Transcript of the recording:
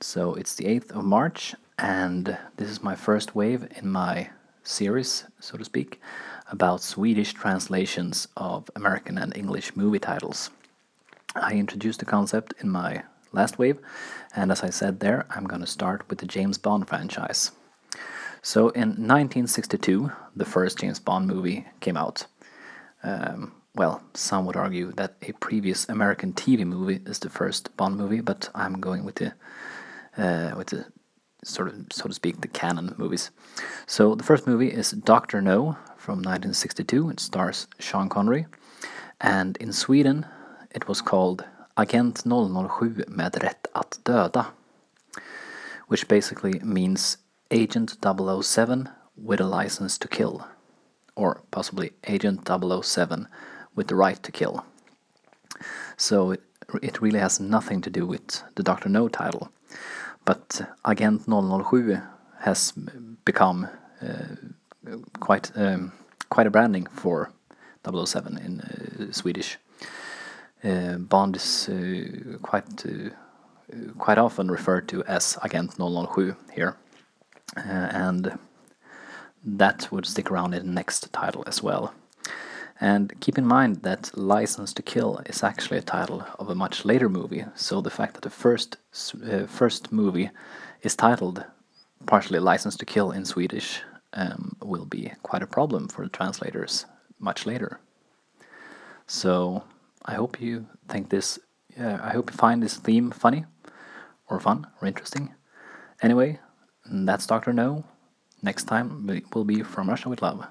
So it's the 8th of March, and this is my first wave in my series, so to speak, about Swedish translations of American and English movie titles. I introduced the concept in my last wave, and as I said there, I'm going to start with the James Bond franchise. So in 1962, the first James Bond movie came out. Um, well, some would argue that a previous American TV movie is the first Bond movie, but I'm going with the uh, with the sort of so to speak the canon movies. So the first movie is Doctor No from 1962. It stars Sean Connery, and in Sweden it was called Agent 007 med rätt att döda, which basically means Agent 007 with a license to kill, or possibly Agent 007 with the right to kill. So it, it really has nothing to do with the Doctor No title. But Agent 007 has become uh, quite um, quite a branding for 007 in uh, Swedish. Bond is quite quite often referred to as Agent 007 here, uh, and that would stick around in the next title as well. And keep in mind that License to Kill is actually a title of a much later movie, so the fact that the first uh, first movie is titled partially License to Kill in Swedish um, will be quite a problem for the translators much later. So I hope you think this. Uh, I hope you find this theme funny, or fun, or interesting. Anyway, that's Doctor No. Next time we will be from Russia with love.